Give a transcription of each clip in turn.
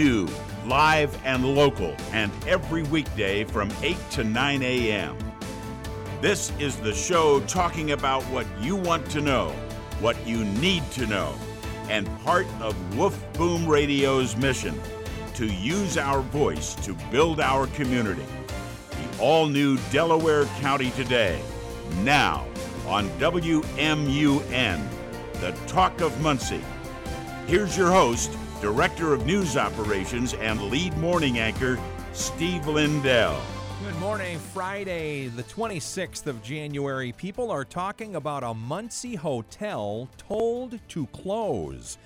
new, live, and local, and every weekday from 8 to 9 a.m. This is the show talking about what you want to know, what you need to know, and part of Woof Boom Radio's mission to use our voice to build our community. The all new Delaware County Today, now on WMUN, the talk of Muncie. Here's your host, Director of News Operations and lead morning anchor, Steve Lindell. Good morning, Friday, the 26th of January. People are talking about a Muncie hotel told to close.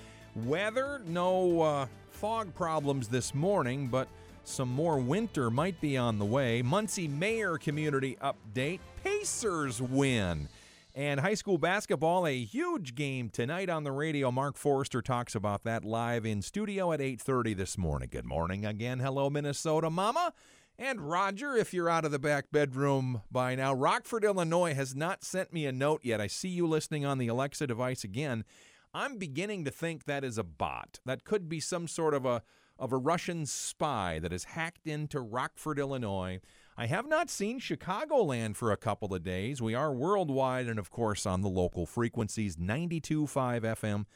Weather, no uh, fog problems this morning, but some more winter might be on the way. Muncie Mayor Community Update Pacers win. And high school basketball, a huge game tonight on the radio. Mark Foerster talks about that live in studio at 8:30 this morning. Good morning again. Hello Minnesota Mama. And Roger, if you're out of the back bedroom by now, Rockford, Illinois has not sent me a note yet. I see you listening on the Alexa device again. I'm beginning to think that is a bot. That could be some sort of a of a Russian spy that has hacked into Rockford, Illinois. I have not seen Chicagoland for a couple of days. We are worldwide and, of course, on the local frequencies 92.5 FM,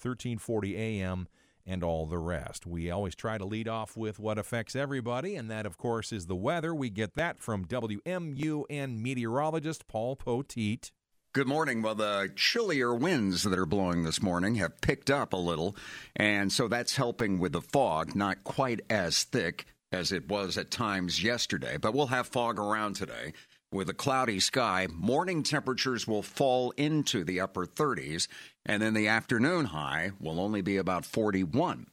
1340 AM, and all the rest. We always try to lead off with what affects everybody, and that, of course, is the weather. We get that from WMUN meteorologist Paul Poteet. Good morning. Well, the chillier winds that are blowing this morning have picked up a little, and so that's helping with the fog, not quite as thick as it was at times yesterday, but we'll have fog around today. With a cloudy sky, morning temperatures will fall into the upper 30s, and then the afternoon high will only be about 41.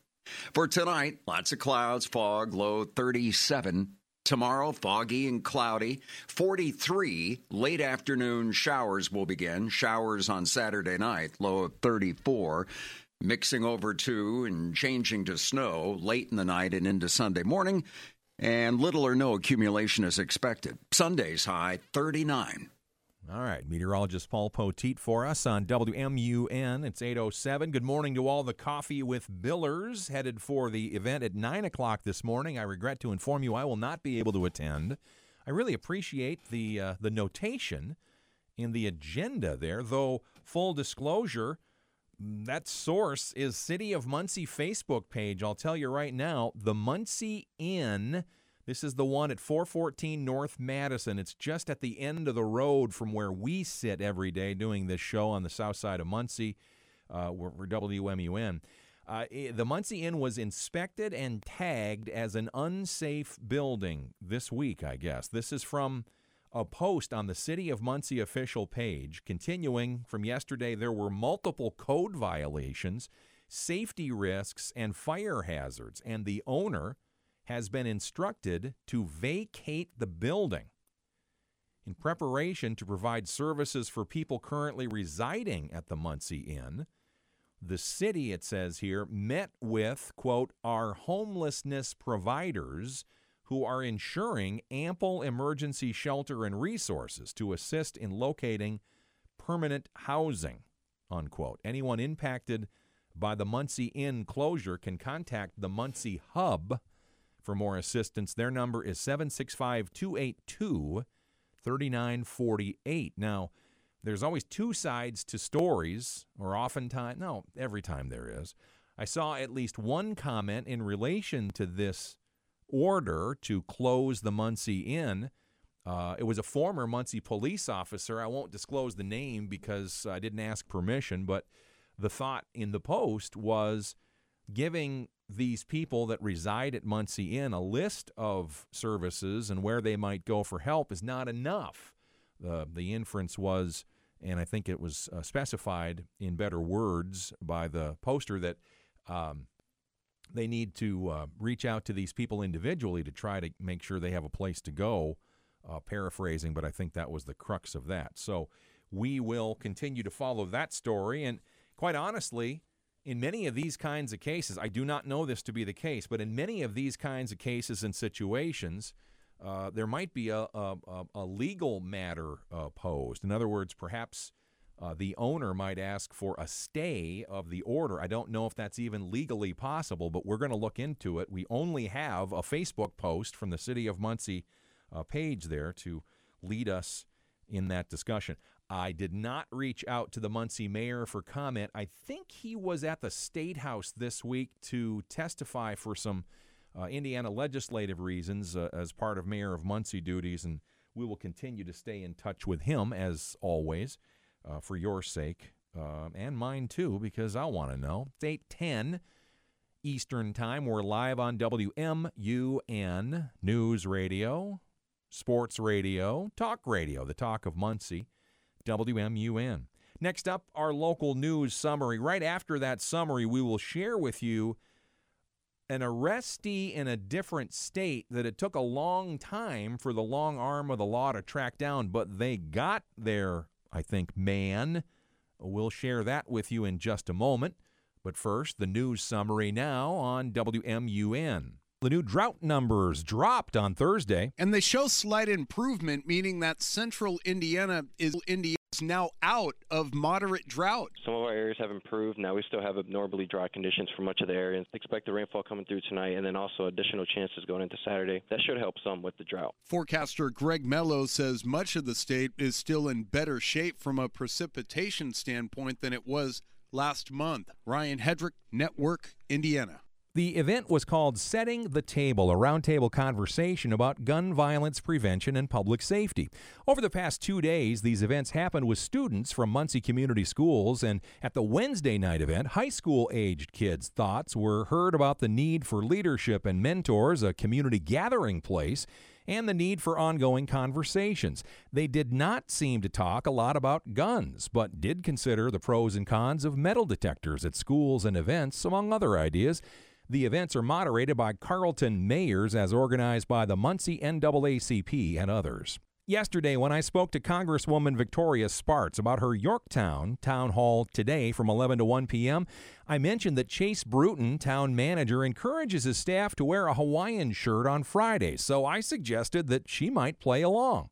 For tonight, lots of clouds, fog, low 37. Tomorrow, foggy and cloudy. 43. Late afternoon showers will begin. Showers on Saturday night, low of 34 mixing over to and changing to snow late in the night and into Sunday morning, and little or no accumulation is expected. Sunday's high 39. All right, meteorologist Paul Poteet for us on WMUN. It's 8.07. Good morning to all the Coffee with Billers headed for the event at 9 o'clock this morning. I regret to inform you I will not be able to attend. I really appreciate the, uh, the notation in the agenda there, though, full disclosure, that source is City of Muncie Facebook page. I'll tell you right now, the Muncie Inn. This is the one at 414 North Madison. It's just at the end of the road from where we sit every day doing this show on the south side of Muncie. Uh, we're, WMUN. Uh, the Muncie Inn was inspected and tagged as an unsafe building this week, I guess. This is from a post on the City of Muncie official page. Continuing from yesterday, there were multiple code violations, safety risks, and fire hazards, and the owner has been instructed to vacate the building. In preparation to provide services for people currently residing at the Muncie Inn, the city, it says here, met with, quote, our homelessness providers who are ensuring ample emergency shelter and resources to assist in locating permanent housing. Unquote. Anyone impacted by the Muncie Inn closure can contact the Muncie Hub for more assistance. Their number is 765 282 3948. Now, there's always two sides to stories, or oftentimes, no, every time there is. I saw at least one comment in relation to this order to close the Muncie Inn. Uh, it was a former Muncie police officer. I won't disclose the name because I didn't ask permission, but the thought in the post was giving these people that reside at Muncie Inn a list of services and where they might go for help is not enough. The, the inference was, and I think it was uh, specified in better words by the poster, that um, they need to uh, reach out to these people individually to try to make sure they have a place to go. Uh, paraphrasing, but I think that was the crux of that. So we will continue to follow that story. And quite honestly, in many of these kinds of cases, I do not know this to be the case, but in many of these kinds of cases and situations, uh, there might be a, a, a legal matter uh, posed. In other words, perhaps uh, the owner might ask for a stay of the order. I don't know if that's even legally possible, but we're going to look into it. We only have a Facebook post from the City of Muncie uh, page there to lead us in that discussion. I did not reach out to the Muncie mayor for comment. I think he was at the State House this week to testify for some uh, Indiana legislative reasons uh, as part of Mayor of Muncie duties, and we will continue to stay in touch with him as always uh, for your sake uh, and mine too, because I want to know. It's 810 Eastern Time. We're live on WMUN News Radio, Sports Radio, Talk Radio, the talk of Muncie, WMUN. Next up, our local news summary. Right after that summary, we will share with you an arrestee in a different state that it took a long time for the long arm of the law to track down, but they got their I think, man. We'll share that with you in just a moment. But first, the news summary now on WMUN. The new drought numbers dropped on Thursday. And they show slight improvement, meaning that central Indiana is Indiana now out of moderate drought. Some of our areas have improved. Now we still have abnormally dry conditions for much of the area. Expect the rainfall coming through tonight and then also additional chances going into Saturday. That should help some with the drought. Forecaster Greg Mello says much of the state is still in better shape from a precipitation standpoint than it was last month. Ryan Hedrick, Network, Indiana. The event was called Setting the Table, a roundtable conversation about gun violence prevention and public safety. Over the past two days, these events happened with students from Muncie Community Schools, and at the Wednesday night event, high school aged kids' thoughts were heard about the need for leadership and mentors, a community gathering place, and the need for ongoing conversations. They did not seem to talk a lot about guns, but did consider the pros and cons of metal detectors at schools and events, among other ideas. The events are moderated by Carlton Mayors as organized by the Muncie NAACP and others. Yesterday, when I spoke to Congresswoman Victoria Spartz about her Yorktown town hall today from 11 to 1 p.m., I mentioned that Chase Bruton, town manager, encourages his staff to wear a Hawaiian shirt on Friday, so I suggested that she might play along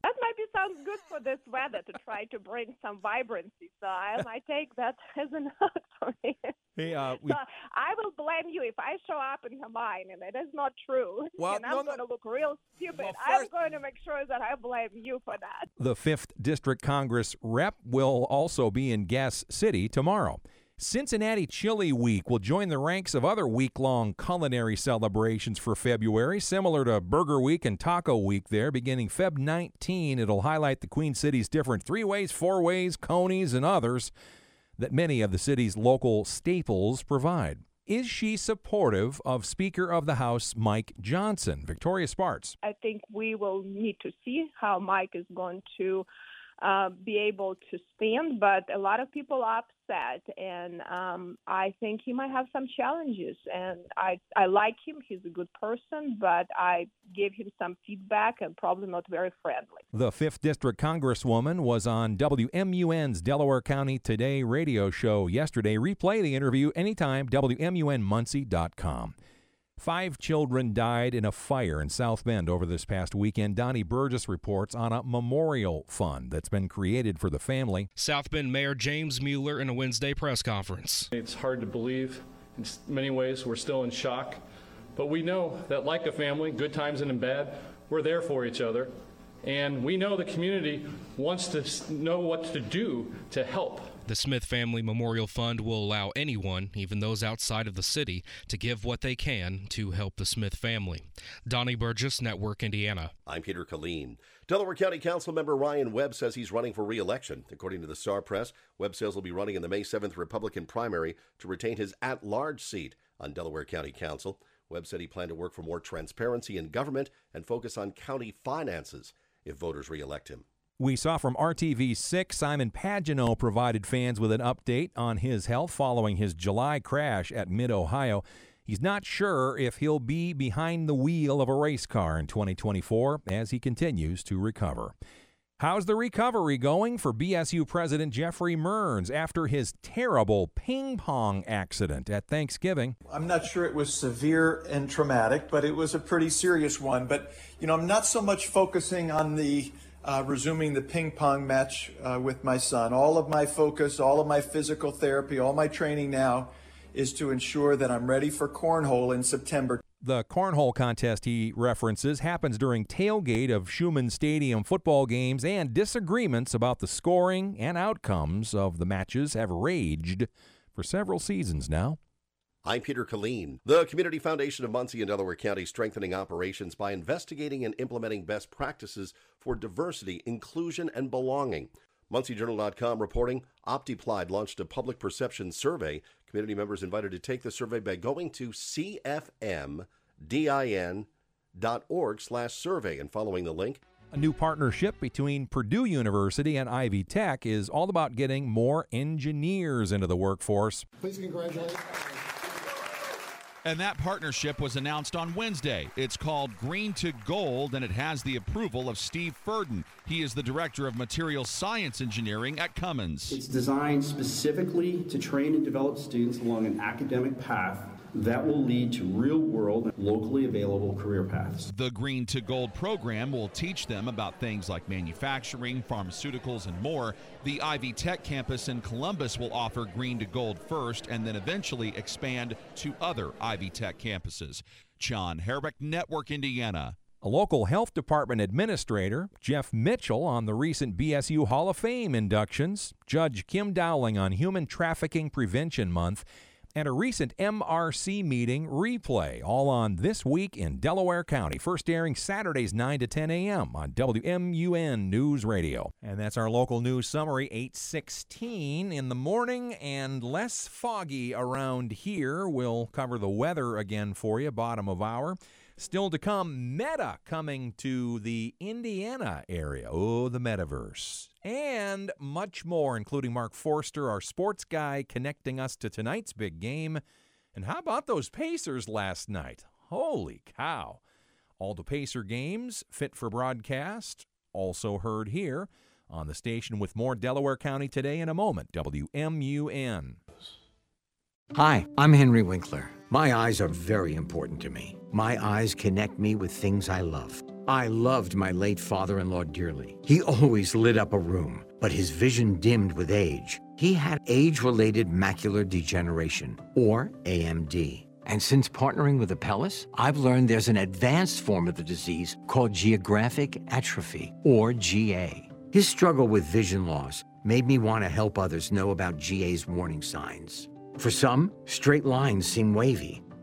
this weather to try to bring some vibrancy. So I might take that as a note for me. Hey, uh, we... so I will blame you if I show up in Hawaiian and it is not true. Well, and I'm no, going to look real stupid. Well, first... I'm going to make sure that I blame you for that. The 5th District Congress rep will also be in Gas City tomorrow. Cincinnati Chili Week will join the ranks of other week long culinary celebrations for February, similar to Burger Week and Taco Week there. Beginning Feb 19, it'll highlight the Queen City's different three ways, four ways, conies, and others that many of the city's local staples provide. Is she supportive of Speaker of the House Mike Johnson? Victoria Spartz. I think we will need to see how Mike is going to uh, be able to stand, but a lot of people are upset, and um, I think he might have some challenges. And I I like him; he's a good person, but I gave him some feedback and probably not very friendly. The fifth district congresswoman was on WMUN's Delaware County Today radio show yesterday. Replay the interview anytime WMUNMuncie.com. Five children died in a fire in South Bend over this past weekend. Donnie Burgess reports on a memorial fund that's been created for the family. South Bend Mayor James Mueller in a Wednesday press conference. It's hard to believe. In many ways, we're still in shock. But we know that, like a family, good times and in bad, we're there for each other. And we know the community wants to know what to do to help. The Smith Family Memorial Fund will allow anyone, even those outside of the city, to give what they can to help the Smith family. Donnie Burgess, Network Indiana. I'm Peter Killeen. Delaware County Council member Ryan Webb says he's running for re-election. According to the Star Press, Webb says he'll be running in the May 7th Republican primary to retain his at-large seat on Delaware County Council. Webb said he planned to work for more transparency in government and focus on county finances if voters re-elect him. We saw from RTV6, Simon Pagenaud provided fans with an update on his health following his July crash at Mid Ohio. He's not sure if he'll be behind the wheel of a race car in 2024 as he continues to recover. How's the recovery going for BSU President Geoffrey Mearns after his terrible ping pong accident at Thanksgiving? I'm not sure it was severe and traumatic, but it was a pretty serious one. But, you know, I'm not so much focusing on the uh, resuming the ping pong match uh, with my son. All of my focus, all of my physical therapy, all my training now is to ensure that I'm ready for cornhole in September. The cornhole contest he references happens during tailgate of Scheumann Stadium football games, and disagreements about the scoring and outcomes of the matches have raged for several seasons now. I'm Peter Killeen. The Community Foundation of Muncie and Delaware County strengthening operations by investigating and implementing best practices for diversity, inclusion, and belonging. MuncieJournal.com reporting OptiPlide launched a public perception survey. Community members invited to take the survey by going to cfmdin.org slash survey and following the link. A new partnership between Purdue University and Ivy Tech is all about getting more engineers into the workforce. Please congratulate. And that partnership was announced on Wednesday. It's called Green to Gold, and it has the approval of Steve Furden. He is the Director of Material Science Engineering at Cummins. It's designed specifically to train and develop students along an academic path that will lead to real world, locally available career paths. The Green to Gold program will teach them about things like manufacturing, pharmaceuticals, and more. The Ivy Tech campus in Columbus will offer Green to Gold first and then eventually expand to other Ivy Tech campuses. John Herbeck, Network Indiana. A local health department administrator, Jeff Mitchell, on the recent BSU Hall of Fame inductions, Judge Kim Dowling on Human Trafficking Prevention Month, and a recent MRC meeting replay, all on This Week in Delaware County. First airing Saturdays 9 to 10 a.m. on WMUN News Radio. And that's our local news summary, 816 in the morning and less foggy around here. We'll cover the weather again for you, bottom of hour. Still to come, Meta coming to the Indiana area. Oh, the metaverse. And much more, including Mark Foerster, our sports guy, connecting us to tonight's big game. And how about those Pacers last night? Holy cow. All the Pacer games fit for broadcast, also heard here on the station with more Delaware County today in a moment. WMUN. Hi, I'm Henry Winkler. My eyes are very important to me. My eyes connect me with things I love. I loved my late father in law dearly. He always lit up a room, but his vision dimmed with age. He had age related macular degeneration, or AMD. And since partnering with Apellis, I've learned there's an advanced form of the disease called geographic atrophy, or GA. His struggle with vision loss made me want to help others know about GA's warning signs. For some, straight lines seem wavy,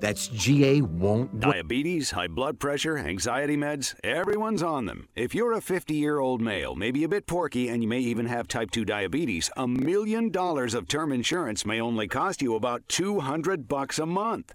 That's GA won't. Diabetes, high blood pressure, anxiety meds, everyone's on them. If you're a 50 year old male, maybe a bit porky, and you may even have type 2 diabetes, a million dollars of term insurance may only cost you about 200 bucks a month.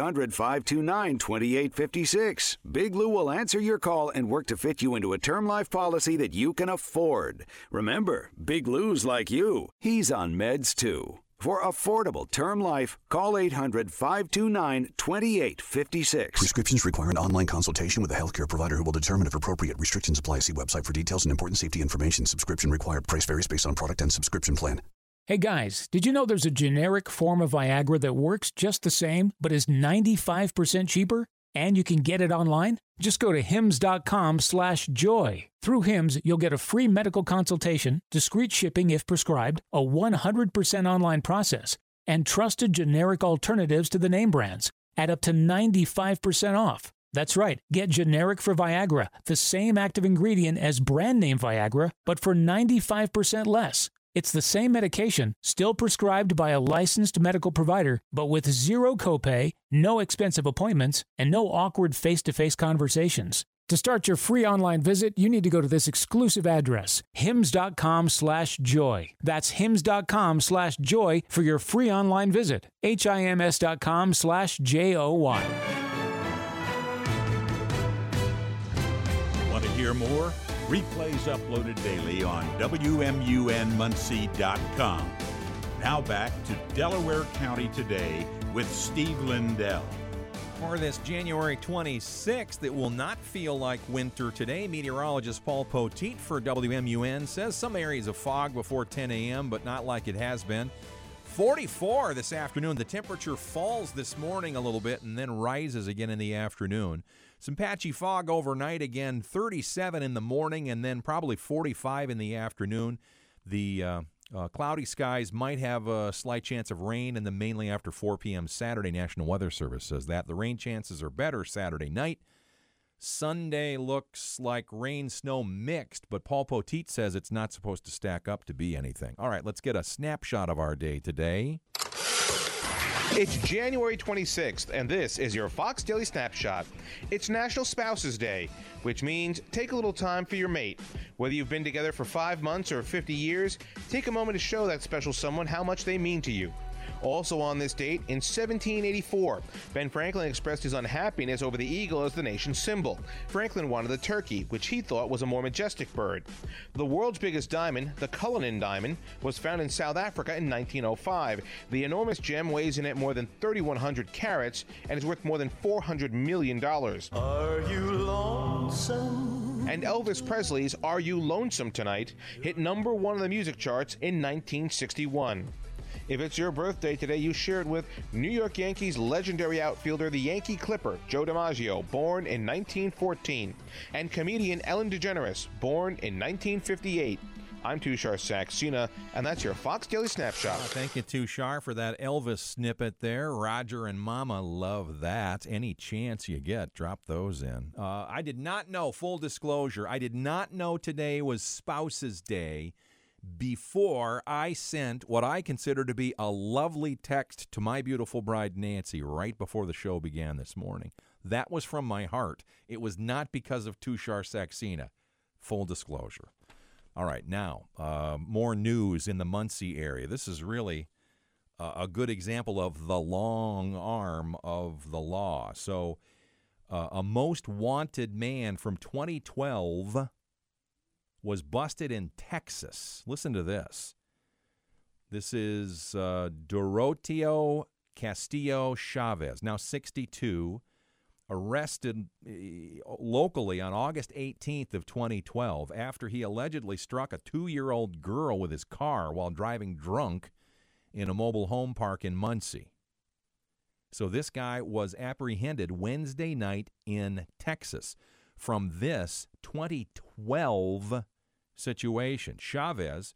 529 2856. Big Lou will answer your call and work to fit you into a term life policy that you can afford. Remember, Big Lou's like you. He's on meds too. For affordable term life, call 800 529 2856. Prescriptions require an online consultation with a healthcare provider who will determine if appropriate. Restrictions apply. See website for details and important safety information. Subscription required. Price varies based on product and subscription plan. Hey guys, did you know there's a generic form of Viagra that works just the same, but is 95% cheaper? And you can get it online? Just go to hims.com slash joy. Through Hims, you'll get a free medical consultation, discreet shipping if prescribed, a 100% online process, and trusted generic alternatives to the name brands at up to 95% off. That's right, get generic for Viagra, the same active ingredient as brand name Viagra, but for 95% less. It's the same medication, still prescribed by a licensed medical provider, but with zero copay, no expensive appointments, and no awkward face to face conversations. To start your free online visit, you need to go to this exclusive address, hims.com slash joy. That's hims.com slash joy for your free online visit. H-I-M-S.com slash J-O-Y. Want to hear more? Replays uploaded daily on WMUNmuncie.com. Now back to Delaware County Today with Steve Lindell. For this January 26th, it will not feel like winter today. Meteorologist Paul Poteet for WMUN says some areas of fog before 10 a.m., but not like it has been. 44 this afternoon. The temperature falls this morning a little bit and then rises again in the afternoon. Some patchy fog overnight again, 37 in the morning and then probably 45 in the afternoon. The uh, uh, cloudy skies might have a slight chance of rain, and then mainly after 4 p.m. Saturday. National Weather Service says that. The rain chances are better Saturday night. Sunday looks like rain snow mixed, but Paul Poteet says it's not supposed to stack up to be anything. All right, let's get a snapshot of our day today. It's January 26th, and this is your Fox Daily Snapshot. It's National Spouses Day, which means take a little time for your mate. Whether you've been together for five months or 50 years, take a moment to show that special someone how much they mean to you. Also on this date, in 1784, Ben Franklin expressed his unhappiness over the eagle as the nation's symbol. Franklin wanted the turkey, which he thought was a more majestic bird. The world's biggest diamond, the Cullinan diamond, was found in South Africa in 1905. The enormous gem weighs in at more than 3,100 carats and is worth more than $400 million. Are you lonesome? And Elvis Presley's Are You Lonesome Tonight hit number one on the music charts in 1961. If it's your birthday today, you share it with New York Yankees legendary outfielder, the Yankee Clipper, Joe DiMaggio, born in 1914, and comedian Ellen DeGeneres, born in 1958. I'm Tushar Saxena, and that's your Fox Daily Snapshot. Oh, thank you, Tushar, for that Elvis snippet there. Roger and Mama love that. Any chance you get, drop those in. Uh, I did not know, full disclosure, I did not know today was Spouses Day before I sent what I consider to be a lovely text to my beautiful bride, Nancy, right before the show began this morning. That was from my heart. It was not because of Tushar Saxena. Full disclosure. All right, now, uh, more news in the Muncie area. This is really uh, a good example of the long arm of the law. So, uh, a most wanted man from 2012 was busted in Texas. Listen to this. This is uh, Castillo Chavez, now 62, arrested uh, locally on August 18th of 2012 after he allegedly struck a two-year-old girl with his car while driving drunk in a mobile home park in Muncie. So this guy was apprehended Wednesday night in Texas from this 2012 situation. Chavez,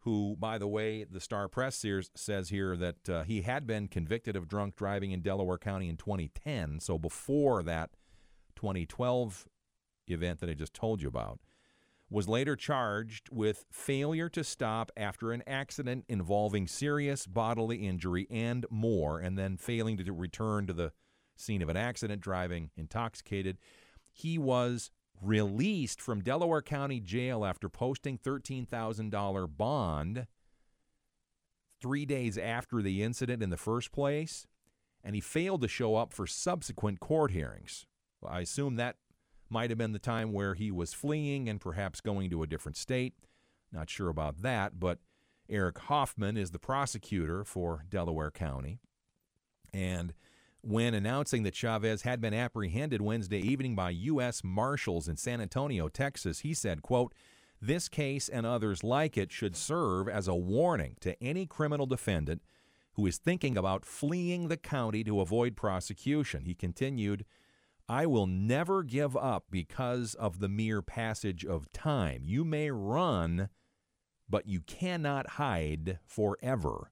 who, by the way, the Star Press says here that uh, he had been convicted of drunk driving in Delaware County in 2010, so before that 2012 event that I just told you about, was later charged with failure to stop after an accident involving serious bodily injury and more, and then failing to return to the scene of an accident driving intoxicated. He was released from Delaware County Jail after posting $13,000 bond three days after the incident in the first place, and he failed to show up for subsequent court hearings. I assume that might have been the time where he was fleeing and perhaps going to a different state. Not sure about that, but Eric Hoffman is the prosecutor for Delaware County. And when announcing that Chavez had been apprehended Wednesday evening by U.S. Marshals in San Antonio, Texas, he said, quote, this case and others like it should serve as a warning to any criminal defendant who is thinking about fleeing the county to avoid prosecution. He continued, I will never give up because of the mere passage of time. You may run, but you cannot hide forever.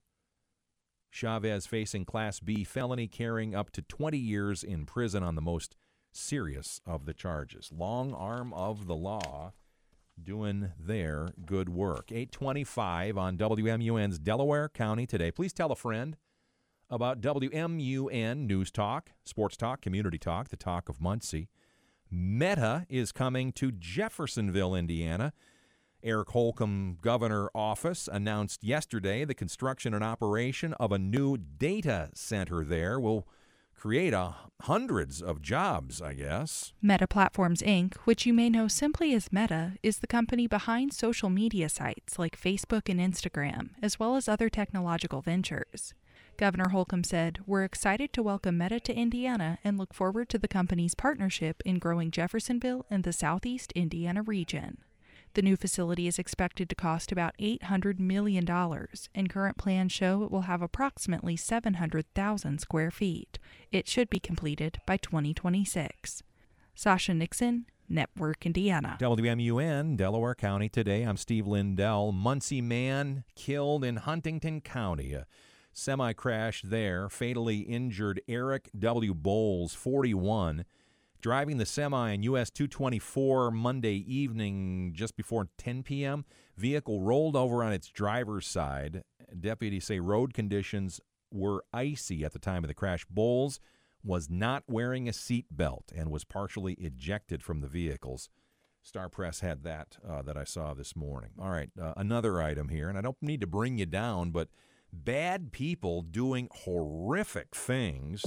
Chavez facing Class B felony carrying up to 20 years in prison on the most serious of the charges. Long arm of the law doing their good work. 825 on WMUN's Delaware County today. Please tell a friend about WMUN News Talk, Sports Talk, Community Talk, the talk of Muncie. Meta is coming to Jeffersonville, Indiana. Eric Holcomb Governor Office announced yesterday the construction and operation of a new data center there will create a, hundreds of jobs, I guess. Meta Platforms Inc., which you may know simply as Meta, is the company behind social media sites like Facebook and Instagram, as well as other technological ventures. Governor Holcomb said, We're excited to welcome Meta to Indiana and look forward to the company's partnership in growing Jeffersonville and the southeast Indiana region. The new facility is expected to cost about $800 million, and current plans show it will have approximately 700,000 square feet. It should be completed by 2026. Sasha Nixon, Network Indiana. WMUN, Delaware County today. I'm Steve Lindell. Muncie man killed in Huntington County. A semi crash there fatally injured Eric W. Bowles, 41 driving the semi on US 224 Monday evening just before 10 p.m. Vehicle rolled over on its driver's side. Deputies say road conditions were icy at the time of the crash. Bowles was not wearing a seat belt and was partially ejected from the vehicles. Star Press had that uh, that I saw this morning. All right, uh, another item here, and I don't need to bring you down, but bad people doing horrific things.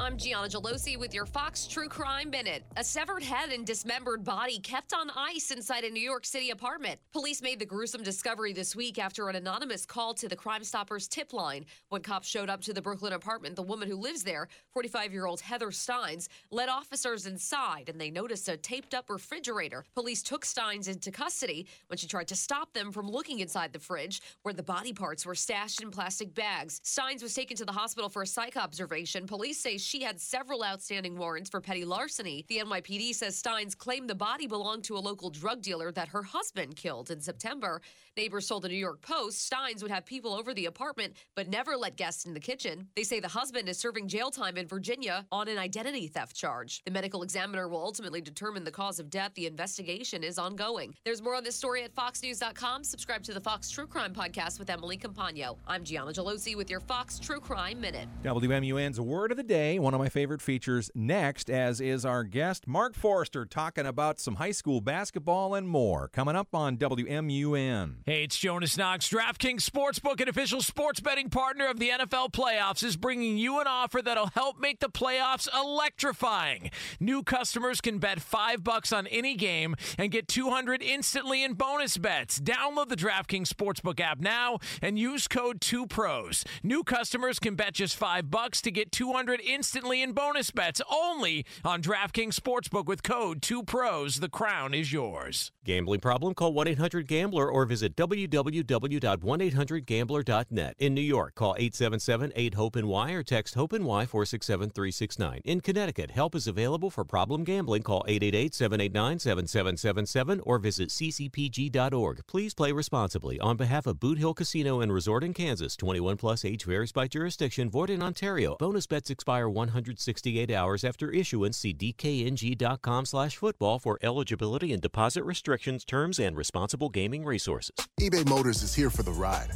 I'm Gianna Gelosi with your Fox True Crime Minute. A severed head and dismembered body kept on ice inside a New York City apartment. Police made the gruesome discovery this week after an anonymous call to the Crime Stoppers tip line. When cops showed up to the Brooklyn apartment, the woman who lives there, 45 year old Heather Steins, led officers inside and they noticed a taped up refrigerator. Police took Steins into custody when she tried to stop them from looking inside the fridge where the body parts were stashed in plastic bags. Steins was taken to the hospital for a psych observation. Police say she had several outstanding warrants for petty larceny. The NYPD says Steins claimed the body belonged to a local drug dealer that her husband killed in September. Neighbors told the New York Post Steins would have people over the apartment but never let guests in the kitchen. They say the husband is serving jail time in Virginia on an identity theft charge. The medical examiner will ultimately determine the cause of death. The investigation is ongoing. There's more on this story at foxnews.com. Subscribe to the Fox True Crime podcast with Emily Compagno. I'm Gianna Gelosi with your Fox True Crime Minute. WMUN's Word of the Day, one of my favorite features. Next, as is our guest, Mark Foerster, talking about some high school basketball and more. Coming up on WMUN. Hey, it's Jonas Knox. DraftKings Sportsbook, an official sports betting partner of the NFL playoffs, is bringing you an offer that'll help make the playoffs electrifying. New customers can bet five bucks on any game and get 200 instantly in bonus bets. Download the DraftKings Sportsbook app now and use code 2pros. New customers can bet just five bucks to get 200 instantly in bonus bets only on DraftKings Sportsbook with code 2pros. The crown is yours. Gambling problem? Call 1 800 Gambler or visit www.1800Gambler.net. In New York, call 877 8 HOPE and Y or text HOPE and Y 467 369. In Connecticut, help is available for problem gambling. Call 888 789 7777 or visit ccpg.org. Please play responsibly. On behalf of Boot Hill Casino and Resort in Kansas, 21 plus age varies by jurisdiction, void in Ontario. Bonus bets expire 168 hours after issuance. See dkng.com slash football for eligibility and deposit restrictions, terms, and responsible gaming resources. eBay Motors is here for the ride.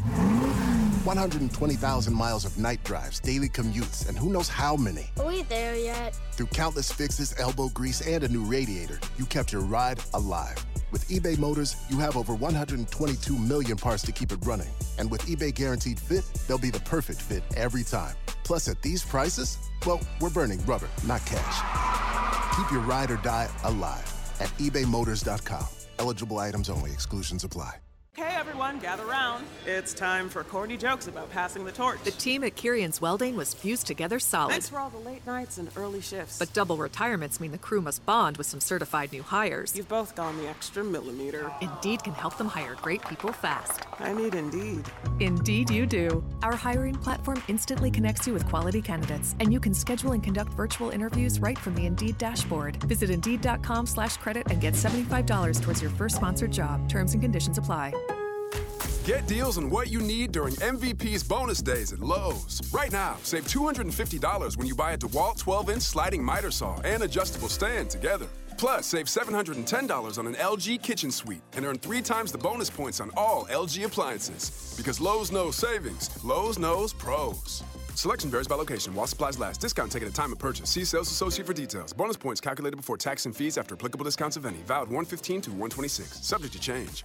120,000 miles of night drives, daily commutes, and who knows how many. Are we there yet? Through countless fixes, elbow grease, and a new radiator, you kept your ride alive. With eBay Motors, you have over 122 million parts to keep it running. And with eBay Guaranteed Fit, they'll be the perfect fit every time. Plus, at these prices, well, we're burning rubber, not cash. Keep your ride or die alive at ebaymotors.com. Eligible items only, exclusions apply. Okay, everyone, gather round. It's time for corny jokes about passing the torch. The team at Kirian's Welding was fused together solid. Thanks for all the late nights and early shifts. But double retirements mean the crew must bond with some certified new hires. You've both gone the extra millimeter. Indeed can help them hire great people fast. I need Indeed. Indeed, you do. Our hiring platform instantly connects you with quality candidates, and you can schedule and conduct virtual interviews right from the Indeed dashboard. Visit Indeed.com/credit and get seventy-five dollars towards your first sponsored job. Terms and conditions apply. Get deals on what you need during MVP's bonus days at Lowe's. Right now, save $250 when you buy a DeWalt 12 inch sliding miter saw and adjustable stand together. Plus, save $710 on an LG kitchen suite and earn three times the bonus points on all LG appliances. Because Lowe's knows savings, Lowe's knows pros. Selection varies by location while supplies last. Discount taken at time of purchase. See sales associate for details. Bonus points calculated before tax and fees after applicable discounts of any. Valid 115 to 126. Subject to change.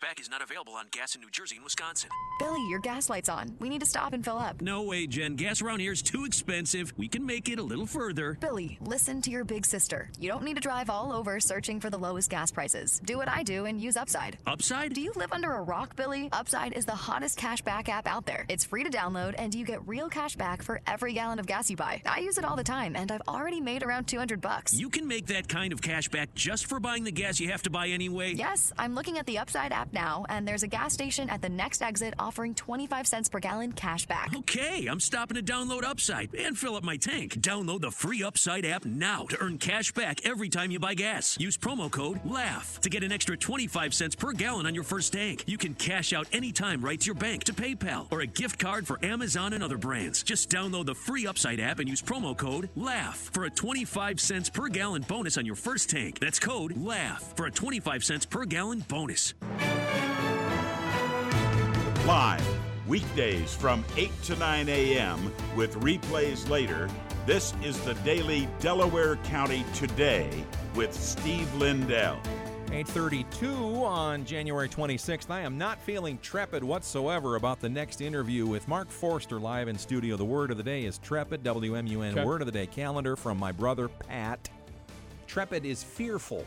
Cashback is not available on gas in New Jersey and Wisconsin. Billy, your gas light's on. We need to stop and fill up. No way, Jen. Gas around here is too expensive. We can make it a little further. Billy, listen to your big sister. You don't need to drive all over searching for the lowest gas prices. Do what I do and use Upside. Upside? Do you live under a rock, Billy? Upside is the hottest cashback app out there. It's free to download and you get real cash back for every gallon of gas you buy. I use it all the time and I've already made around 200 bucks. You can make that kind of cash back just for buying the gas you have to buy anyway. Yes, I'm looking at the Upside app now, and there's a gas station at the next exit offering 25 cents per gallon cash back. Okay, I'm stopping to download Upside and fill up my tank. Download the free Upside app now to earn cash back every time you buy gas. Use promo code LAUGH to get an extra 25 cents per gallon on your first tank. You can cash out anytime right to your bank, to PayPal, or a gift card for Amazon and other brands. Just download the free Upside app and use promo code LAUGH for a 25 cents per gallon bonus on your first tank. That's code LAUGH for a 25 cents per gallon bonus. Live, weekdays from 8 to 9 a.m., with replays later. This is the daily Delaware County Today with Steve Lindell. 832 on January 26th. I am not feeling trepid whatsoever about the next interview with Mark Foerster live in studio. The word of the day is trepid, WMUN. Okay. Word of the day calendar from my brother Pat. Trepid is fearful.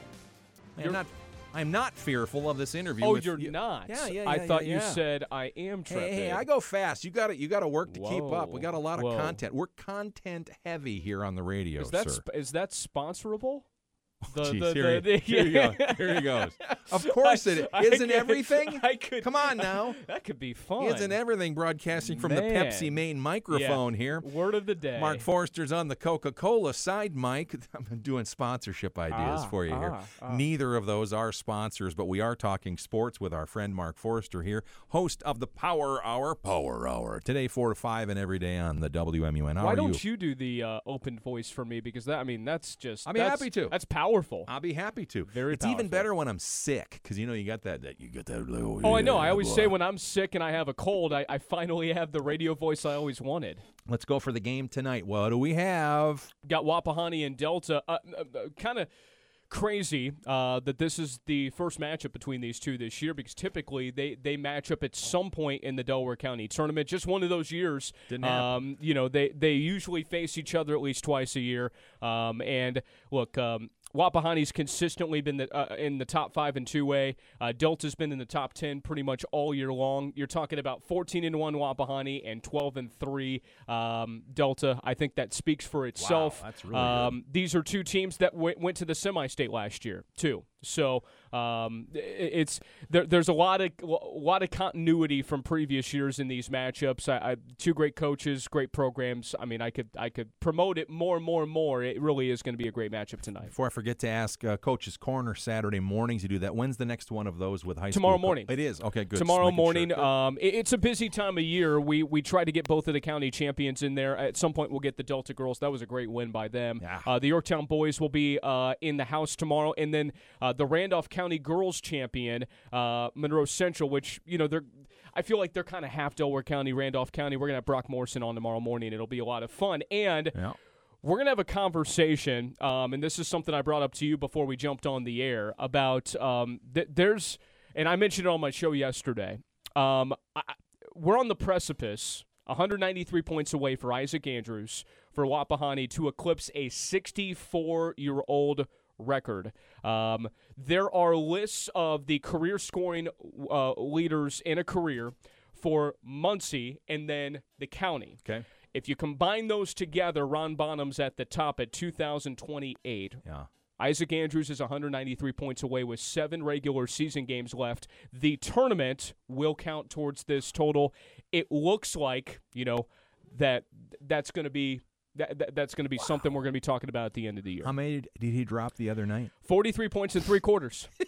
I am You're- not. I'm not fearful of this interview. Oh, with you're you. not. Yeah, yeah, yeah I yeah, thought yeah, you said I am Hey, trepid. hey, I go fast. You got to You got to work to keep up. We got a lot of whoa. content. We're content heavy here on the radio, Is that sir. sp- is that sponsorable? The, Jeez, the, here, the, he, here he goes. Here he goes. Of course it I isn't could- everything. I could. Come on now. That could be fun. Isn't everything broadcasting from the Pepsi main microphone Yeah. here? Word of the day. Mark Foerster's on the Coca Cola side mic. I'm doing sponsorship ideas Ah, for you here. ah, ah. Neither of those are sponsors, but we are talking sports with our friend Mark Foerster here, host of the Power Hour. Power Hour. Today, 4 to 5, and every day on the WMUN. How Why don't you? do the uh, open voice for me? Because that I mean that's just. I'll be happy to. That's powerful. I'll be happy to. Very It's even better when I'm sick because you know you got that, that you get that. little- Oh, I know. I always blah. say when I'm sick and I have a cold, I, I finally have the radio voice I always wanted. Let's go for the game tonight. What do we have? Got Wapahani and Delta. Uh, uh, kind of crazy uh, that this is the first matchup between these two this year because typically they, they match up at some point in the Delaware County tournament. Just one of those years. Didn't happen. Um, you know, they, they usually face each other at least twice a year. Um, and look, um, Wapahani's consistently been the, uh, in the top five in two way. Uh, Delta's been in the top ten pretty much all year long. You're talking about 14 and one Wapahani and 12 and three um, Delta. I think that speaks for itself. that's really good. um, These are two teams that w- went to the semi-state last year too. So um, it's there, there's a lot of a lot of continuity from previous years in these matchups. I, I, two great coaches, great programs. I mean, I could I could promote it more and more and more. It really is going to be a great matchup tonight. Before I forget to ask, uh, Coach's Corner Saturday mornings. You do that. When's the next one of those with high Tomorrow school? co- morning. It is okay. Good. Tomorrow making sure. morning. Um, it- it's a busy time of year. We we try to get both of the county champions in there. At some point, we'll get the Delta girls. That was a great win by them. Uh, the Yorktown boys will be uh, in the house tomorrow, and then uh, the Randolph County girls champion, uh, Monroe Central, which you know they're. I feel like they're kind of half Delaware County, Randolph County. We're gonna have Brock Morrison on tomorrow morning. It'll be a lot of fun, and we're going to have a conversation, um, and this is something I brought up to you before we jumped on the air about um, th- there's, and I mentioned it on my show yesterday. Um, I, we're on the precipice, 193 points away for Isaac Andrews for Wapahani to eclipse a 64 year old record. Um, there are lists of the career scoring uh, leaders in a career for Muncie and then the county. Okay. If you combine those together, Ron Bonham's at the top at 2,028. Yeah. Isaac Andrews is 193 points away with seven regular season games left. The tournament will count towards this total. It looks like, you know, that that's going to be that, that that's going to be something we're going to be talking about at the end of the year. How many did he drop the other night? 43 points in three quarters.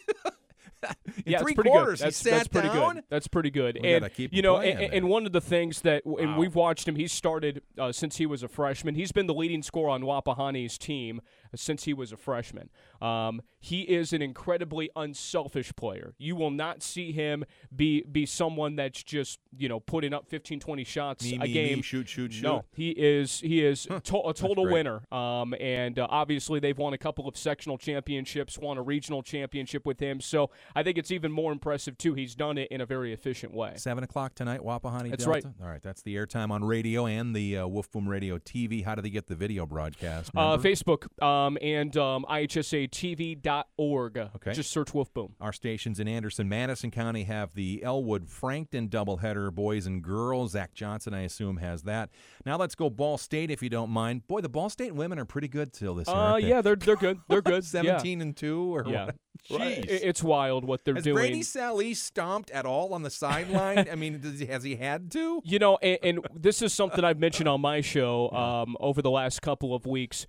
In yeah, three it's pretty quarters, good. he That's, sat that's pretty down? good. That's pretty good. We and you know, and, and one of the things that, and Wow. we've watched him. He started uh, since he was a freshman. He's been the leading scorer on Wapahani's team since he was a freshman. Um, he is an incredibly unselfish player. You will not see him be be someone that's just you know putting up 15, 20 shots Me, a me, me, game. shoot, shoot, shoot. No, he is he is to- a total winner. Um, and uh, obviously they've won a couple of sectional championships, won a regional championship with him. So I think it's even more impressive too. He's done it in a very efficient way. Seven o'clock tonight, Wapahani. That's Delta? right. All right, that's the airtime on radio and the uh, Woof Boom Radio TV. How do they get the video broadcast? Uh? Facebook um, and um, IHSATV.org. Okay. Just search Woof Boom. Our stations in Anderson, Madison County have the Elwood Frankton doubleheader, boys and girls. Zach Johnson, I assume, has that. Now let's go Ball State, if you don't mind. Boy, the Ball State women are pretty good till this. year, Uh, they? yeah, they're they're good. They're good. Yeah. Seventeen and two, or Yeah. what? Jeez. It's wild what they're Has doing. Brady Sallee stomped at all on the sideline? I mean, he, has he had to? You know, and, and this is something I've mentioned on my show um, over the last couple of weeks.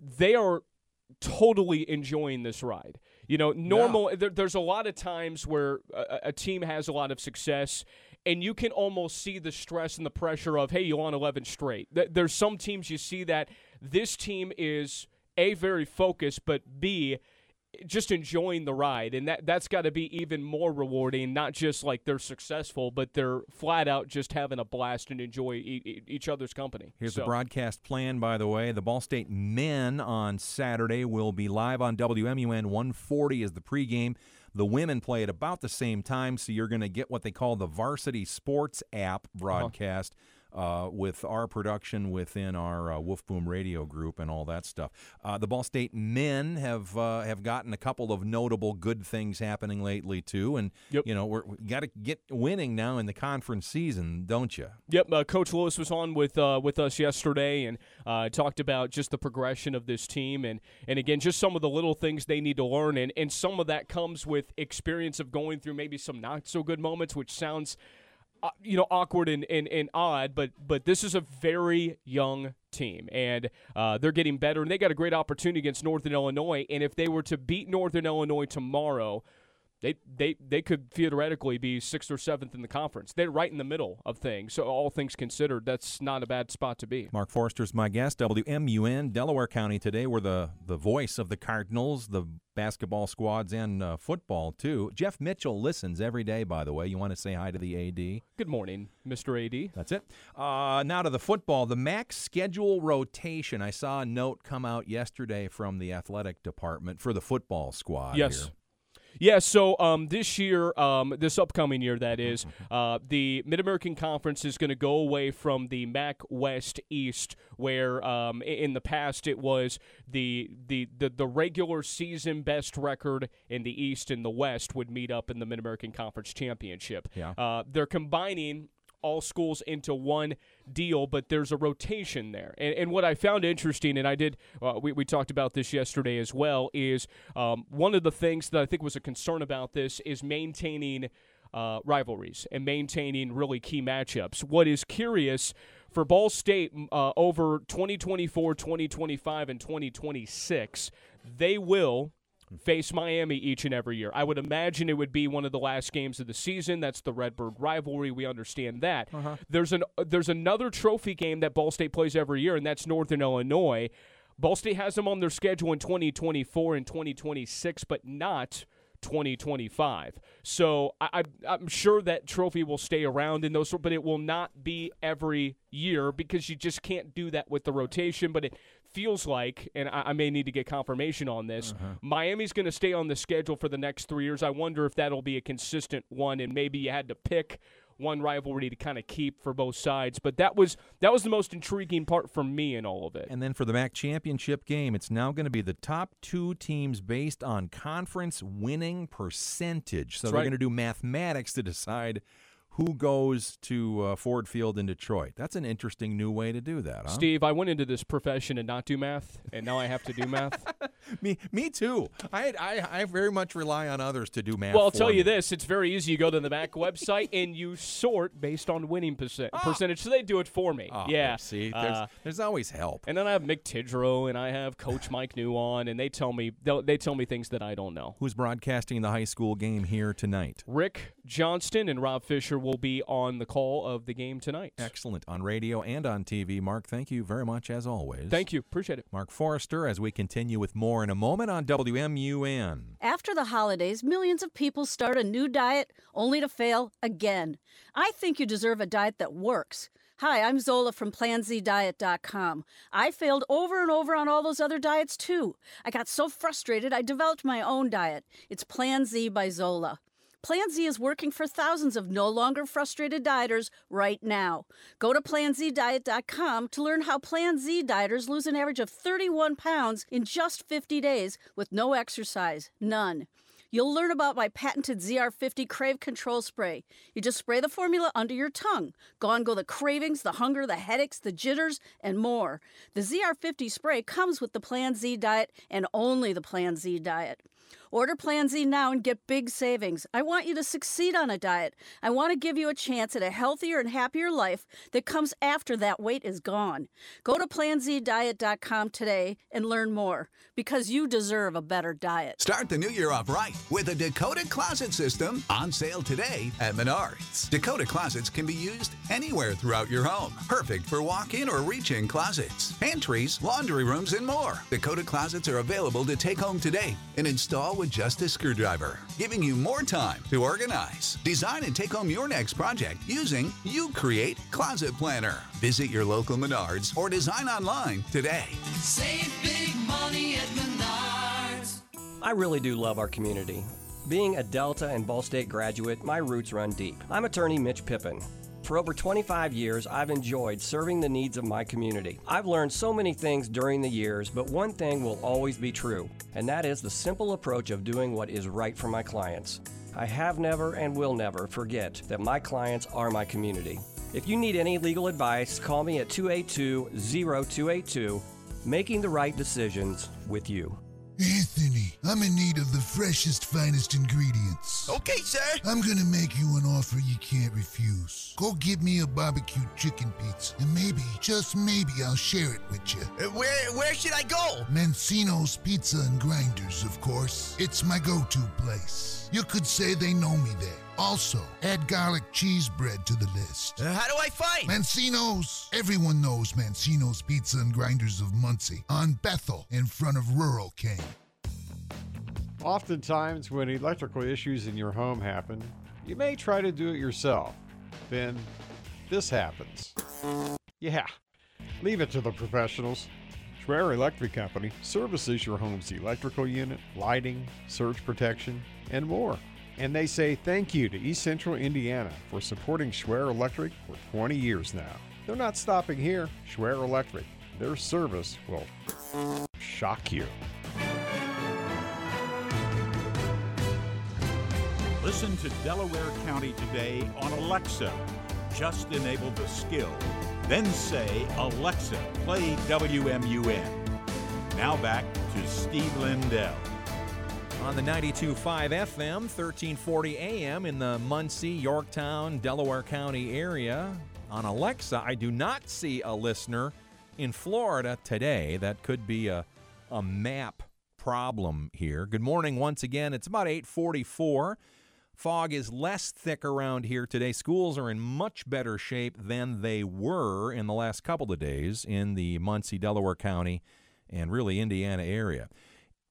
They are totally enjoying this ride. You know, normal. There, there's a lot of times where a, a team has a lot of success, and you can almost see the stress and the pressure of, hey, you won 11 straight. There's some teams you see that this team is a very focused, but b just enjoying the ride and that that's got to be even more rewarding not just like they're successful but they're flat out just having a blast and enjoy e- each other's company Here's So- the broadcast plan, by the way. The Ball State men on Saturday will be live on WMUN 140 as the pregame. The women play at about the same time, so you're going to get what they call the Varsity Sports app uh-huh. broadcast. Uh, with our production within our uh, Woof Boom Radio group and all that stuff, uh, the Ball State men have uh, have gotten a couple of notable good things happening lately too, and you know we're, we got to get winning now in the conference season, don't you? Yep, uh, Coach Lewis was on with uh, with us yesterday and uh, talked about just the progression of this team and and again just some of the little things they need to learn. And and some of that comes with experience of going through maybe some not so good moments, which sounds uh, you know awkward and, and, and odd, but but this is a very young team and uh, they're getting better and they got a great opportunity against Northern Illinois and if they were to beat Northern Illinois tomorrow. They, they they could theoretically be sixth or seventh in the conference. They're right in the middle of things. So all things considered, that's not a bad spot to be. Mark Foerster's my guest. WMUN, Delaware County today. We're the, the voice of the Cardinals, the basketball squads, and uh, football, too. Jeff Mitchell listens every day, by the way. You want to say hi to the AD? Good morning, Mr. AD. That's it. Uh, now to the football. The MAC's schedule rotation. I saw a note come out yesterday from the athletic department for the football squad. Yes. here. Yeah, so um, this year, um, this upcoming year, that is, uh, the Mid American Conference is going to go away from the MAC West East, where um, in the past it was the, the, the, the regular season best record in the East and the West would meet up in the Mid American Conference Championship. Yeah. Uh, they're combining all schools into one deal, but there's a rotation there. And, and what I found interesting, and I did, uh, we, we talked about this yesterday as well, is um, one of the things that I think was a concern about this is maintaining uh, rivalries and maintaining really key matchups. What is curious for Ball State uh, over 2024, 2025, and 2026, they will face Miami each and every year. I would imagine it would be one of the last games of the season. That's the Redbird rivalry. We understand that. Uh-huh. There's an there's another trophy game that Ball State plays every year, and that's Northern Illinois. Ball State has them on their schedule in 2024 and 2026, but not 2025. So I, I, I'm sure that trophy will stay around in those, but it will not be every year because you just can't do that with the rotation. But it feels like, and I, I may need to get confirmation on this, uh-huh. Miami's going to stay on the schedule for the next three years. I wonder if that'll be a consistent one, and maybe you had to pick one rivalry to kind of keep for both sides. But that was that was the most intriguing part for me in all of it. And then for the MAC championship game, it's now going to be the top two teams based on conference winning percentage. So That's they're right. going to do mathematics to decide who goes to uh, Ford Field in Detroit. That's an interesting new way to do that, huh? Steve, I went into this profession and not do math, and now I have to do math. me, me too. I, I, I very much rely on others to do math. well, I'll tell you this: it's very easy. You go to the MAC website and you sort based on winning percent, percentage. So they do it for me. Oh, yeah. see, there's, Uh, there's always help. and then I have Mick Tidrow and I have Coach Mike Neu on, and they tell me they tell me things that I don't know. Who's broadcasting the high school game here tonight? Rick Johnston and Rob Fisher will be on the call of the game tonight. Excellent on radio and on TV. Mark, thank you very much as always. Thank you. Appreciate it. Mark Foerster, as we continue with more in a moment on WMUN. After the holidays, millions of people start a new diet only to fail again. I think you deserve a diet that works. Hi, I'm Zola from PlanZDiet.com. I failed over and over on all those other diets too. I got so frustrated I developed my own diet. It's Plan Z by Zola. Plan Z is working for thousands of no longer frustrated dieters right now. Go to planzdiet.com to learn how Plan Z dieters lose an average of 31 pounds in just 50 days with no exercise, none. You'll learn about my patented ZR50 Crave Control Spray. You just spray the formula under your tongue. Gone go the cravings, the hunger, the headaches, the jitters, and more. The ZR50 spray comes with the Plan Z diet and only the Plan Z diet. Order Plan Z now and get big savings. I want you to succeed on a diet. I want to give you a chance at a healthier and happier life that comes after that weight is gone. Go to planzdiet.com today and learn more because you deserve a better diet. Start the new year off right with a Dakota Closet System on sale today at Menards. Dakota Closets can be used anywhere throughout your home. Perfect for walk in or reach in closets, pantries, laundry rooms, and more. Dakota Closets are available to take home today and install with just a screwdriver, giving you more time to organize. Design and take home your next project using You Create Closet Planner. Visit your local Menards or design online today. Save big money at Menards. I really do love our community. Being a Delta and Ball State graduate, my roots run deep. I'm attorney Mitch Pippin. For over 25 years, I've enjoyed serving the needs of my community. I've learned so many things during the years, but one thing will always be true, and that is the simple approach of doing what is right for my clients. I have never and will never forget that my clients are my community. If you need any legal advice, call me at 282 0282, making the right decisions with you. Anthony, I'm in need of the freshest, finest ingredients. Okay, sir. I'm gonna make you an offer you can't refuse. Go get me a barbecue chicken pizza, and maybe, just maybe, I'll share it with you. Uh, where where should I go? Mancino's Pizza and Grinders, of course. It's my go-to place. You could say they know me there. Also, add garlic cheese bread to the list. Uh, how do I find? Mancino's. Everyone knows Mancino's Pizza and Grinders of Muncie on Bethel in front of Rural King. Oftentimes, when electrical issues in your home happen, you may try to do it yourself. Then, this happens. Yeah, leave it to the professionals. Schwer Electric Company services your home's electrical unit, lighting, surge protection, and more. And they say thank you to East Central Indiana for supporting Schwer Electric for 20 years now. They're not stopping here. Schwer Electric, their service will shock you. Listen to Delaware County today on Alexa. Just enable the skill. Then say, Alexa, play WMUN. Now back to Steve Lindell. On the 92.5 FM, 1340 AM in the Muncie, Yorktown, Delaware County area. On Alexa, I do not see a listener in Florida today. That could be a, a map problem here. Good morning once again. It's about 844. Fog is less thick around here today. Schools are in much better shape than they were in the last couple of days in the Muncie, Delaware County, and really Indiana area.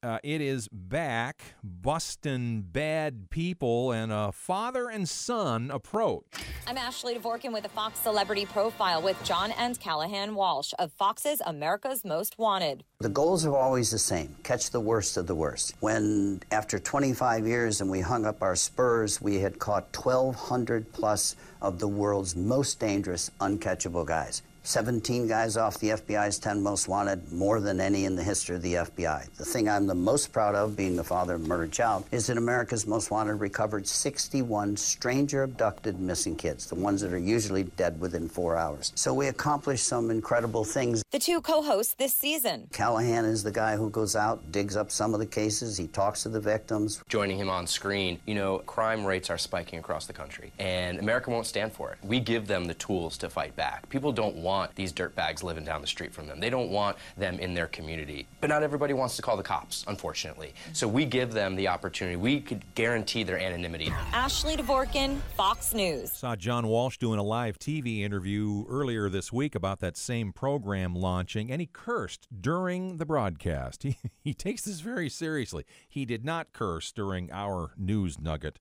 Uh, it is back, busting bad people, and a father and son approach. I'm Ashley Dvorkin with a Fox Celebrity Profile with John and Callahan Walsh of Fox's America's Most Wanted. The goals are always the same catch the worst of the worst. When, after 25 years and we hung up our spurs, we had caught 1,200 plus of the world's most dangerous, uncatchable guys. 17 guys off the FBI's 10 most wanted, more than any in the history of the FBI. The thing I'm the most proud of, being the father of a murdered child, is that America's most wanted recovered 61 stranger abducted missing kids, the ones that are usually dead within four hours. So we accomplished some incredible things. The two co hosts this season. Callahan is the guy who goes out, digs up some of the cases, he talks to the victims. Joining him on screen, you know, crime rates are spiking across the country, and America won't stand for it. We give them the tools to fight back. People don't want these dirtbags living down the street from them. They don't want them in their community. But not everybody wants to call the cops, unfortunately. So we give them the opportunity. We could guarantee their anonymity. Ashley Dvorkin, Fox News. Saw John Walsh doing a live TV interview earlier this week about that same program launching, and he cursed during the broadcast. He, he takes this very seriously. He did not curse during our news nugget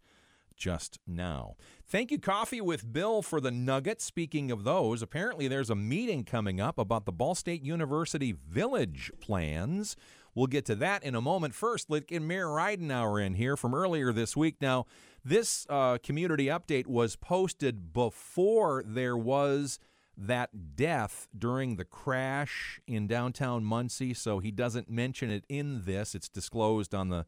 just now. Thank you, Coffee with Bill, for the nugget. Speaking of those, apparently there's a meeting coming up about the Ball State University village plans. We'll get to that in a moment. First, let's get Mayor Ridenour in here from earlier this week. Now, this uh, community update was posted before there was that death during the crash in downtown Muncie, so he doesn't mention it in this. It's disclosed on the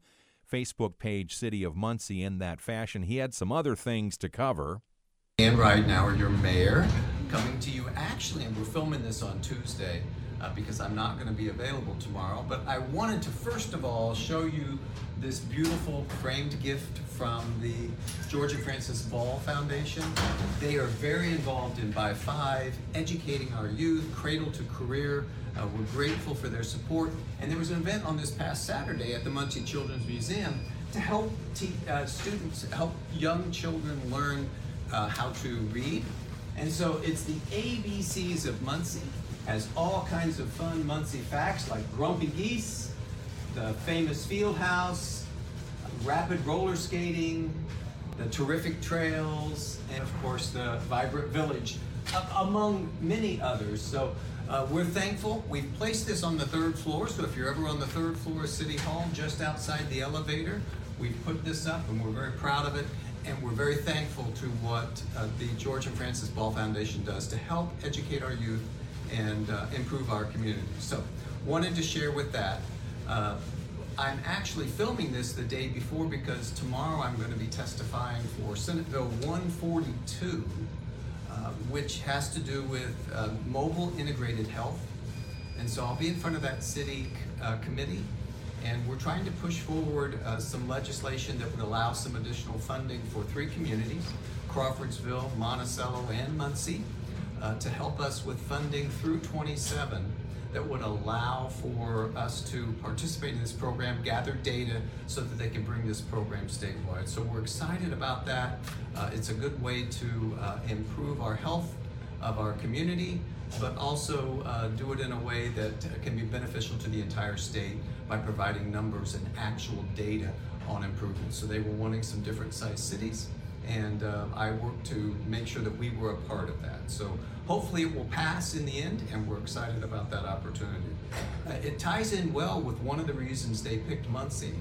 Facebook page, City of Muncie, in that fashion. He had some other things to cover. And right now, your mayor coming to you actually, and we're filming this on Tuesday uh, because I'm not going to be available tomorrow. But I wanted to first of all show you this beautiful framed gift from the George and Frances Ball Foundation. They are very involved in By Five, educating our youth, cradle to career. Uh, we're grateful for their support. And there was an event on this past Saturday at the Muncie Children's Museum to help te- uh, students, help young children learn uh, how to read. And so it's the ABCs of Muncie. Has all kinds of fun Muncie facts like grumpy geese, the famous field house, rapid roller skating, the terrific trails, and of course the vibrant village, among many others. So uh, we're thankful. We've placed this on the third floor, so if you're ever on the third floor of City Hall, just outside the elevator, we've put this up and we're very proud of it. And we're very thankful to what uh, the George and Frances Ball Foundation does to help educate our youth and uh, improve our community. So, wanted to share with that. Uh, I'm actually filming this the day before because tomorrow I'm going to be testifying for Senate Bill 142, uh, which has to do with uh, mobile integrated health. And so I'll be in front of that city uh, committee, and we're trying to push forward uh, some legislation that would allow some additional funding for three communities Crawfordsville, Monticello, and Muncie uh, to help us with funding through 27 that would allow for us to participate in this program, gather data so that they can bring this program statewide. So we're excited about that. Uh, it's a good way to uh, improve our health of our community, but also uh, do it in a way that can be beneficial to the entire state by providing numbers and actual data on improvements. So they were wanting some different sized cities and uh, I worked to make sure that we were a part of that. So hopefully it will pass in the end, and we're excited about that opportunity. Uh, it ties in well with one of the reasons they picked Muncie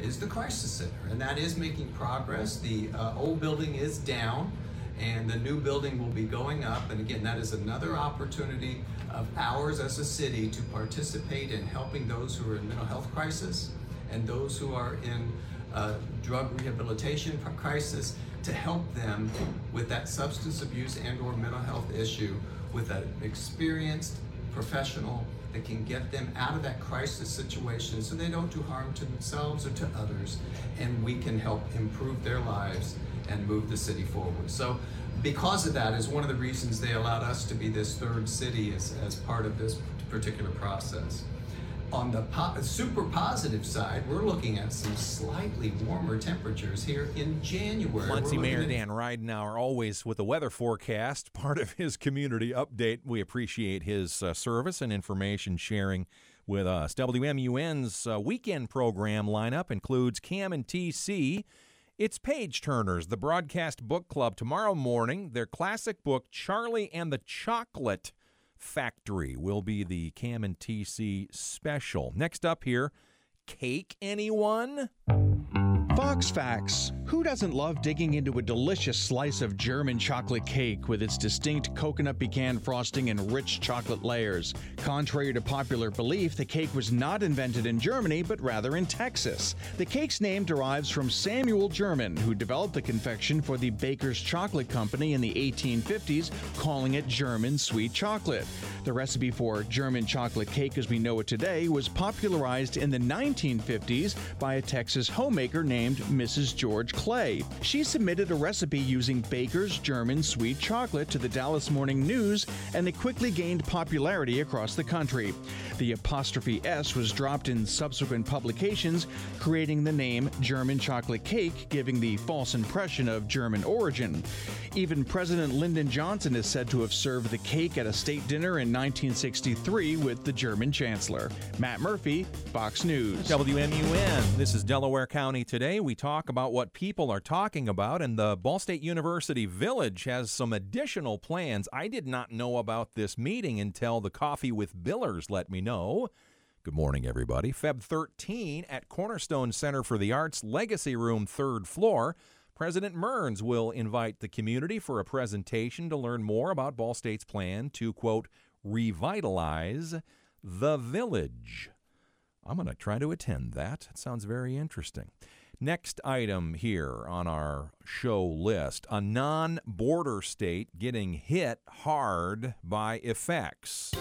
is the crisis center, and that is making progress. The uh, old building is down, and the new building will be going up. And again, that is another opportunity of ours as a city to participate in helping those who are in mental health crisis and those who are in uh, drug rehabilitation crisis to help them with that substance abuse and or mental health issue with an experienced professional that can get them out of that crisis situation so they don't do harm to themselves or to others and we can help improve their lives and move the city forward. So because of that is one of the reasons they allowed us to be this third city as, as part of this particular process on the po- super positive side, we're looking at some slightly warmer temperatures here in January. Muncie Mayor at- Dan Ridenour always with a weather forecast, part of his community update. We appreciate his uh, service and information sharing with us. WMUN's uh, weekend program lineup includes Cam and TC. It's Page Turners, the broadcast book club. Tomorrow morning, their classic book, Charlie and the Chocolate Factory, will be the Cam and TC special. Next up here, Cake, anyone? Fox Facts. Who doesn't love digging into a delicious slice of German chocolate cake with its distinct coconut pecan frosting and rich chocolate layers? Contrary to popular belief, the cake was not invented in Germany, but rather in Texas. The cake's name derives from Samuel German, who developed the confection for the Baker's Chocolate Company in the 1850s, calling it German sweet chocolate. The recipe for German chocolate cake as we know it today was popularized in the 1950s by a Texas homemaker named Mrs. George Clay. She submitted a recipe using Baker's German sweet chocolate to the Dallas Morning News, and it quickly gained popularity across the country. The apostrophe S was dropped in subsequent publications, creating the name German chocolate cake, giving the false impression of German origin. Even President Lyndon Johnson is said to have served the cake at a state dinner in 1963 with the German chancellor. Matt Murphy, Fox News. WMUN. This is Delaware County today. We talk about what people are talking about, and the Ball State University Village has some additional plans. I did not know about this meeting until the Coffee with Billers let me know. Good morning, everybody. Feb 13 at Cornerstone Center for the Arts, Legacy Room, third floor. President Mearns will invite the community for a presentation to learn more about Ball State's plan to, quote, revitalize the village. I'm going to try to attend that. It sounds very interesting. Next item here on our show list a non border state getting hit hard by effects.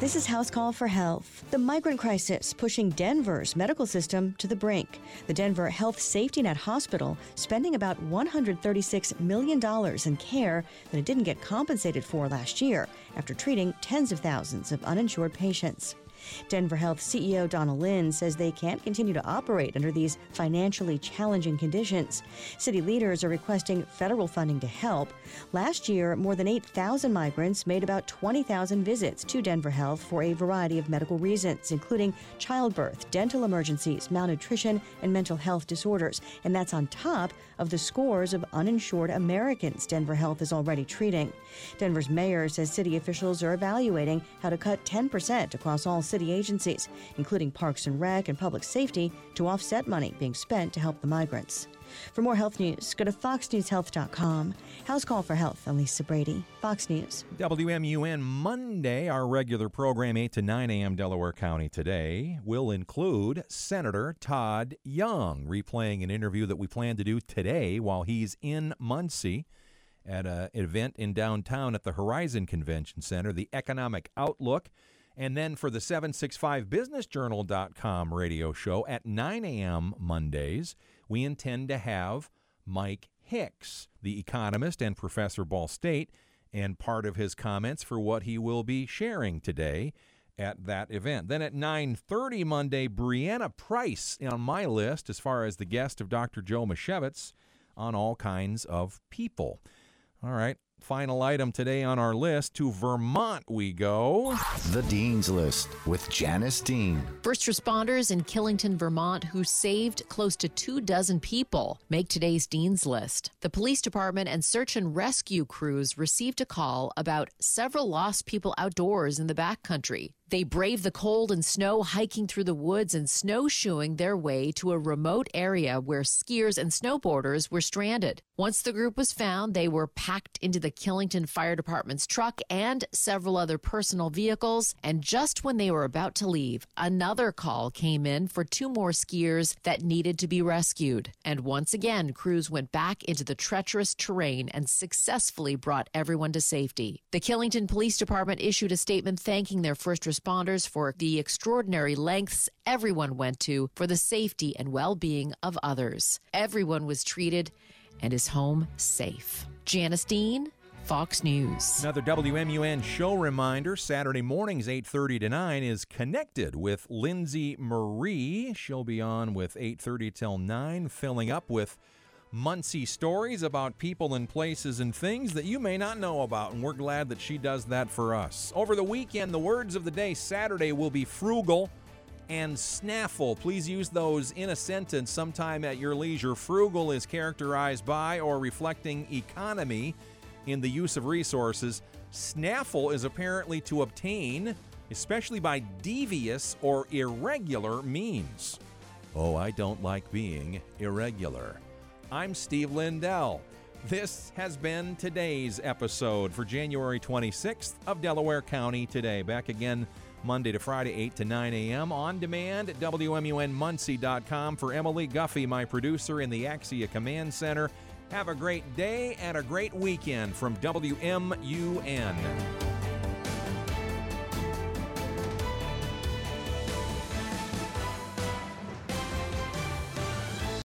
This is House Call for Health. The migrant crisis pushing Denver's medical system to the brink. The Denver Health Safety Net Hospital spending about $136 million in care that it didn't get compensated for last year after treating tens of thousands of uninsured patients. Denver Health CEO Donna Lynne says they can't continue to operate under these financially challenging conditions. City leaders are requesting federal funding to help. Last year, more than 8,000 migrants made about 20,000 visits to Denver Health for a variety of medical reasons, including childbirth, dental emergencies, malnutrition, and mental health disorders. And that's on top of the scores of uninsured Americans Denver Health is already treating. Denver's mayor says city officials are evaluating how to cut 10% across all city agencies, including Parks and Rec and Public Safety, to offset money being spent to help the migrants. For more health news, go to foxnewshealth.com. House Call for Health, I'm Lisa Brady, Fox News. WMUN Monday, our regular program, 8 to 9 a.m. Delaware County today, will include Senator Todd Young, replaying an interview that we plan to do today while he's in Muncie at an event in downtown at the Horizon Convention Center, the Economic Outlook. And then for the 765businessjournal.com radio show at 9 a.m. Mondays, we intend to have Mike Hicks, the economist and professor Ball State, and part of his comments for what he will be sharing today at that event. Then at 9:30 Monday, Brianna Price on my list as far as the guest of Dr. Joe Mashevitz on all kinds of people. All right, final item today on our list to Vermont we go. The Dean's List with Janice Dean. First responders in Killington, Vermont, who saved close to two dozen people, make today's Dean's List. The police department and search and rescue crews received a call about several lost people outdoors in the backcountry. They braved the cold and snow, hiking through the woods and snowshoeing their way to a remote area where skiers and snowboarders were stranded. Once the group was found, they were packed into the Killington Fire Department's truck and several other personal vehicles. And just when they were about to leave, another call came in for two more skiers that needed to be rescued. And once again, crews went back into the treacherous terrain and successfully brought everyone to safety. The Killington Police Department issued a statement thanking their first responders for the extraordinary lengths everyone went to for the safety and well being of others. Everyone was treated and is home safe. Janice Dean, Fox News. Another WMUN show reminder Saturday mornings, 8.30 to 9, is Connected with Lindsay Marie. She'll be on with 8.30 till 9, filling up with Muncie stories about people and places and things that you may not know about, and we're glad that she does that for us. Over the weekend, the words of the day Saturday will be frugal and snaffle. Please use those in a sentence sometime at your leisure. Frugal is characterized by or reflecting economy in the use of resources. Snaffle is apparently to obtain, especially by devious or irregular means. Oh, I don't like being irregular. I'm Steve Lindell. This has been today's episode for January 26th of Delaware County Today. Back again Monday to Friday, 8 to 9 a.m. on demand at WMUNMuncie.com. For Emily Guffey, my producer in the Axia Command Center, have a great day and a great weekend from WMUN.